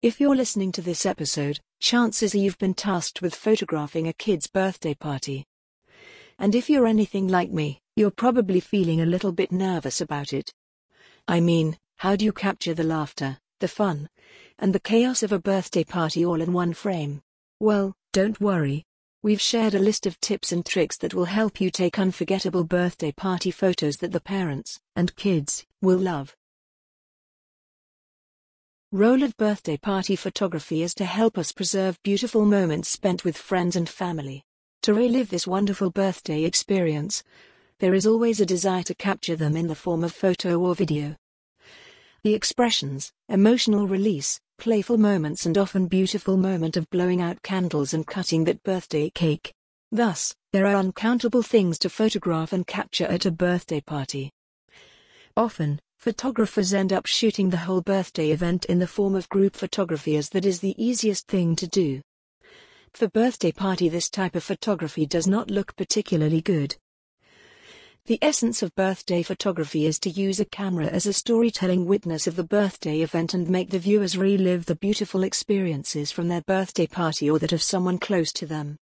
If you're listening to this episode, chances are you've been tasked with photographing a kid's birthday party. And if you're anything like me, you're probably feeling a little bit nervous about it. I mean, how do you capture the laughter, the fun, and the chaos of a birthday party all in one frame? Well, don't worry. We've shared a list of tips and tricks that will help you take unforgettable birthday party photos that the parents and kids will love. Role of birthday party photography is to help us preserve beautiful moments spent with friends and family. To relive this wonderful birthday experience, there is always a desire to capture them in the form of photo or video. The expressions, emotional release, playful moments and often beautiful moment of blowing out candles and cutting that birthday cake. Thus, there are uncountable things to photograph and capture at a birthday party. Often, Photographers end up shooting the whole birthday event in the form of group photography as that is the easiest thing to do. For birthday party this type of photography does not look particularly good. The essence of birthday photography is to use a camera as a storytelling witness of the birthday event and make the viewers relive the beautiful experiences from their birthday party or that of someone close to them.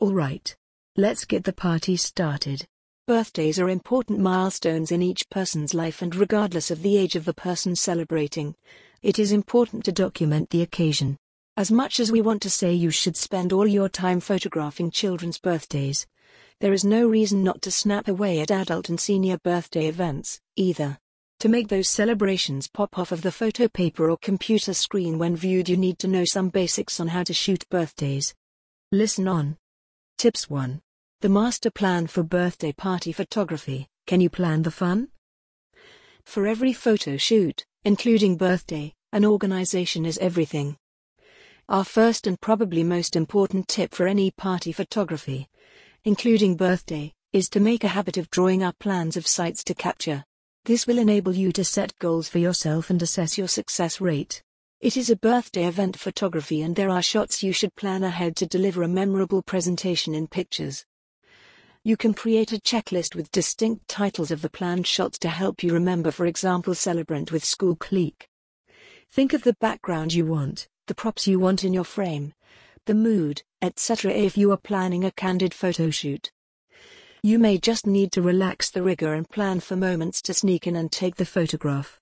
Alright. Let's get the party started. Birthdays are important milestones in each person's life and regardless of the age of the person celebrating, it is important to document the occasion. As much as we want to say you should spend all your time photographing children's birthdays, there is no reason not to snap away at adult and senior birthday events, either. To make those celebrations pop off of the photo paper or computer screen when viewed, you need to know some basics on how to shoot birthdays. Listen on. Tips 1. The master plan for birthday party photography. Can you plan the fun? For every photo shoot, including birthday, an organization is everything. Our first and probably most important tip for any party photography, including birthday, is to make a habit of drawing up plans of sites to capture. This will enable you to set goals for yourself and assess your success rate. It is a birthday event photography and there are shots you should plan ahead to deliver a memorable presentation in pictures. You can create a checklist with distinct titles of the planned shots to help you remember for example celebrant with school clique. Think of the background you want, the props you want in your frame, the mood, etc. if you are planning a candid photo shoot. You may just need to relax the rigor and plan for moments to sneak in and take the photograph.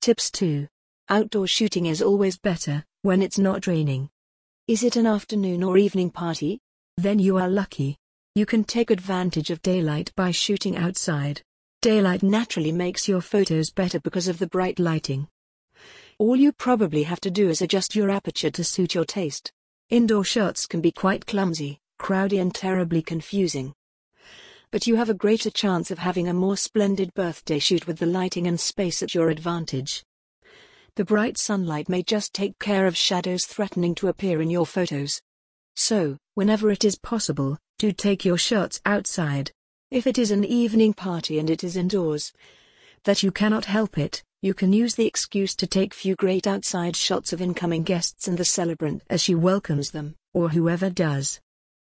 Tips 2. Outdoor shooting is always better, when it's not raining. Is it an afternoon or evening party? Then you are lucky. You can take advantage of daylight by shooting outside. Daylight naturally makes your photos better because of the bright lighting. All you probably have to do is adjust your aperture to suit your taste. Indoor shots can be quite clumsy, crowdy and terribly confusing. But you have a greater chance of having a more splendid birthday shoot with the lighting and space at your advantage. The bright sunlight may just take care of shadows threatening to appear in your photos. So, whenever it is possible, do take your shots outside. If it is an evening party and it is indoors, that you cannot help it, you can use the excuse to take few great outside shots of incoming guests and the celebrant as she welcomes them, or whoever does.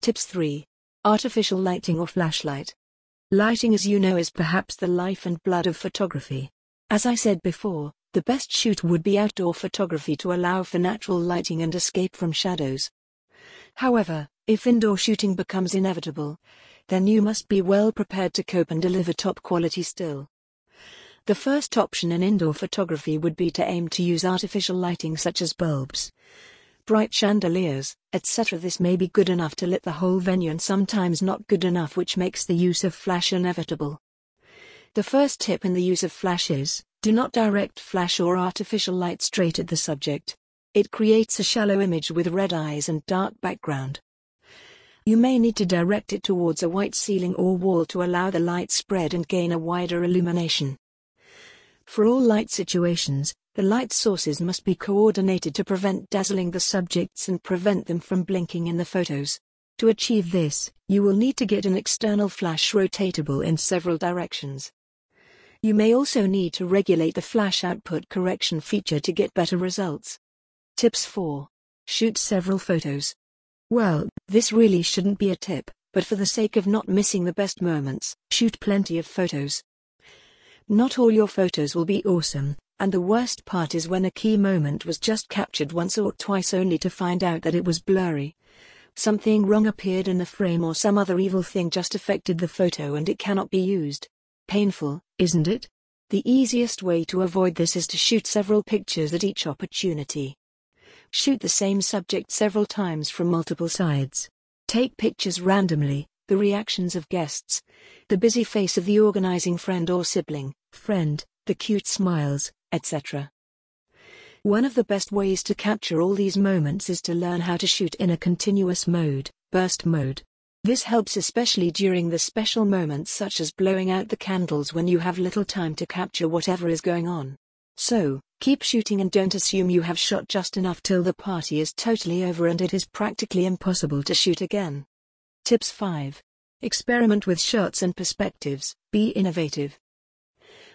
Tips 3. Artificial lighting or flashlight. Lighting, as you know, is perhaps the life and blood of photography. As I said before, the best shoot would be outdoor photography to allow for natural lighting and escape from shadows. However, if indoor shooting becomes inevitable, then you must be well prepared to cope and deliver top quality still. The first option in indoor photography would be to aim to use artificial lighting such as bulbs, bright chandeliers, etc. This may be good enough to lit the whole venue and sometimes not good enough which makes the use of flash inevitable. The first tip in the use of flash is, do not direct flash or artificial light straight at the subject. It creates a shallow image with red eyes and dark background. You may need to direct it towards a white ceiling or wall to allow the light spread and gain a wider illumination. For all light situations, the light sources must be coordinated to prevent dazzling the subjects and prevent them from blinking in the photos. To achieve this, you will need to get an external flash rotatable in several directions. You may also need to regulate the flash output correction feature to get better results. Tips 4. Shoot several photos. Well, this really shouldn't be a tip, but for the sake of not missing the best moments, shoot plenty of photos. Not all your photos will be awesome, And the worst part is when a key moment was just captured once or twice only to find out that it was blurry. Something wrong appeared in the frame or some other evil thing just affected the photo and it cannot be used. Painful, isn't it? The easiest way to avoid this is to shoot several pictures at each opportunity. Shoot the same subject several times from multiple sides. Take pictures randomly, the reactions of guests, the busy face of the organizing friend or sibling, friend, the cute smiles, etc. One of the best ways to capture all these moments is to learn how to shoot in a continuous mode, burst mode. This helps especially during the special moments such as blowing out the candles when you have little time to capture whatever is going on. So, keep shooting and don't assume you have shot just enough till the party is totally over and it is practically impossible to shoot again. Tips 5. Experiment with shots and perspectives, be innovative.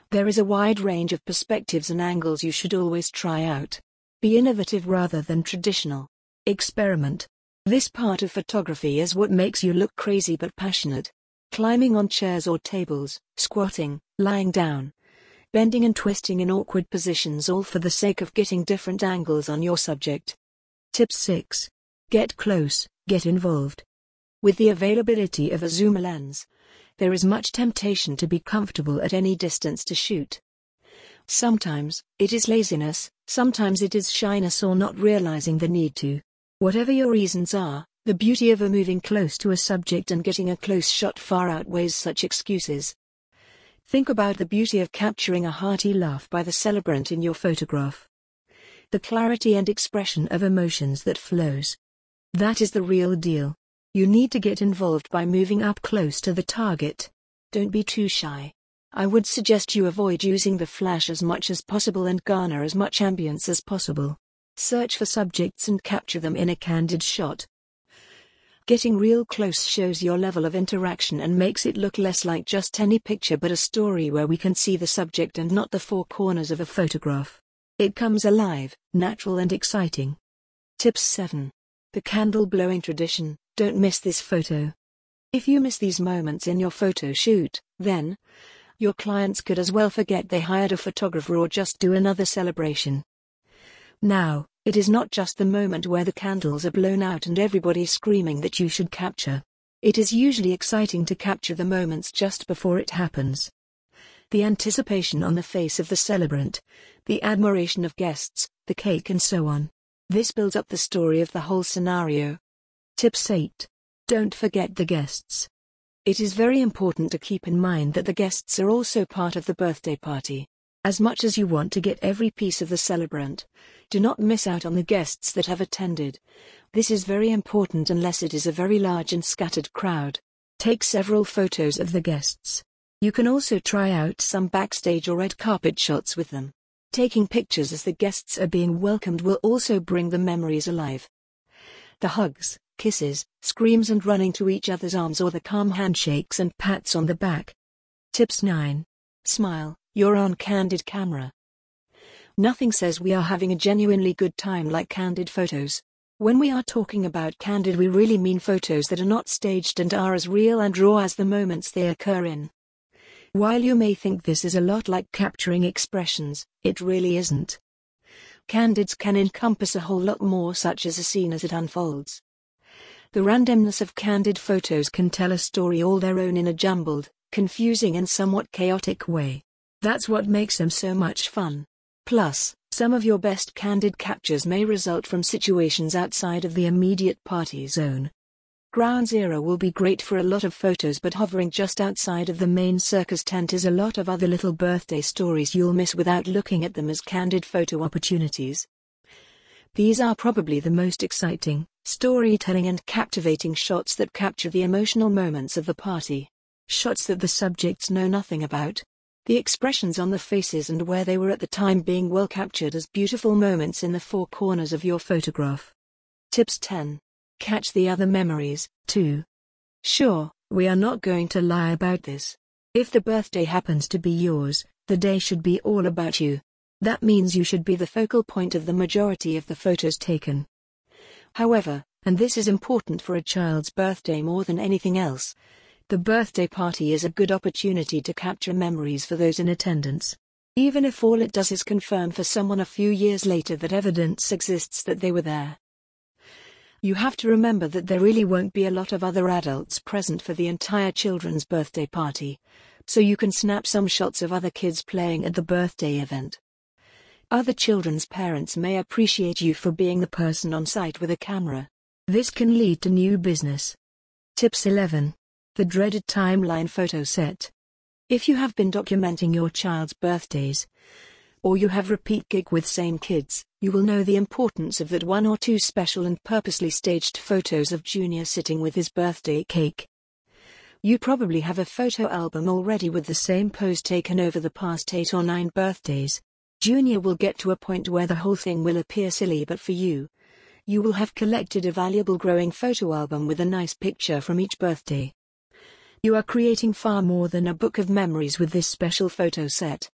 There is a wide range of perspectives and angles you should always try out. Be innovative rather than traditional. Experiment. This part of photography is what makes you look crazy but passionate. Climbing on chairs or tables, squatting, lying down, bending and twisting in awkward positions all for the sake of getting different angles on your subject. Tip 6. Get close, get involved. With the availability of a zoom lens, there is much temptation to be comfortable at any distance to shoot. Sometimes, it is laziness, sometimes it is shyness or not realizing the need to. Whatever your reasons are, the beauty of a moving close to a subject and getting a close shot far outweighs such excuses. Think about the beauty of capturing a hearty laugh by the celebrant in your photograph. The clarity and expression of emotions that flows. That is the real deal. You need to get involved by moving up close to the target. Don't be too shy. I would suggest you avoid using the flash as much as possible and garner as much ambience as possible. Search for subjects and capture them in a candid shot. Getting real close shows your level of interaction and makes it look less like just any picture but a story where we can see the subject and not the four corners of a photograph. It comes alive, natural and exciting. Tips 7. The candle blowing tradition, don't miss this photo. If you miss these moments in your photo shoot, then your clients could as well forget they hired a photographer or just do another celebration. Now, it is not just the moment where the candles are blown out and everybody screaming that you should capture. It is usually exciting to capture the moments just before it happens. The anticipation on the face of the celebrant, the admiration of guests, the cake and so on. This builds up the story of the whole scenario. Tips 8. Don't forget the guests. It is very important to keep in mind that the guests are also part of the birthday party. As much as you want to get every piece of the celebrant, do not miss out on the guests that have attended. This is very important unless it is a very large and scattered crowd. Take several photos of the guests. You can also try out some backstage or red carpet shots with them. Taking pictures as the guests are being welcomed will also bring the memories alive. The hugs, kisses, screams and running to each other's arms or the calm handshakes and pats on the back. Tips 9. Smile. You're on candid camera. Nothing says we are having a genuinely good time like candid photos. When we are talking about candid, we really mean photos that are not staged and are as real and raw as the moments they occur in. While you may think this is a lot like capturing expressions, it really isn't. Candids can encompass a whole lot more, such as a scene as it unfolds. The randomness of candid photos can tell a story all their own in a jumbled, confusing, and somewhat chaotic way. That's what makes them so much fun. Plus, some of your best candid captures may result from situations outside of the immediate party zone. Ground Zero will be great for a lot of photos, but hovering just outside of the main circus tent is a lot of other little birthday stories you'll miss without looking at them as candid photo opportunities. These are probably the most exciting, storytelling, and captivating shots that capture the emotional moments of the party. Shots that the subjects know nothing about, the expressions on the faces and where they were at the time being well captured as beautiful moments in the four corners of your photograph. Tips 10. Catch the other memories, too. Sure, we are not going to lie about this. If the birthday happens to be yours, the day should be all about you. That means you should be the focal point of the majority of the photos taken. However, and this is important for a child's birthday more than anything else, the birthday party is a good opportunity to capture memories for those in attendance. Even if all it does is confirm for someone a few years later that evidence exists that they were there. You have to remember that there really won't be a lot of other adults present for the entire children's birthday party, so you can snap some shots of other kids playing at the birthday event. Other children's parents may appreciate you for being the person on site with a camera. This can lead to new business. Tips 11. The dreaded timeline photo set. If you have been documenting your child's birthdays, or you have repeat gig with same kids, you will know the importance of that one or two special and purposely staged photos of Junior sitting with his birthday cake. You probably have a photo album already with the same pose taken over the past 8 or 9 birthdays. Junior will get to a point where the whole thing will appear silly but for you, you will have collected a valuable growing photo album with a nice picture from each birthday. You are creating far more than a book of memories with this special photo set.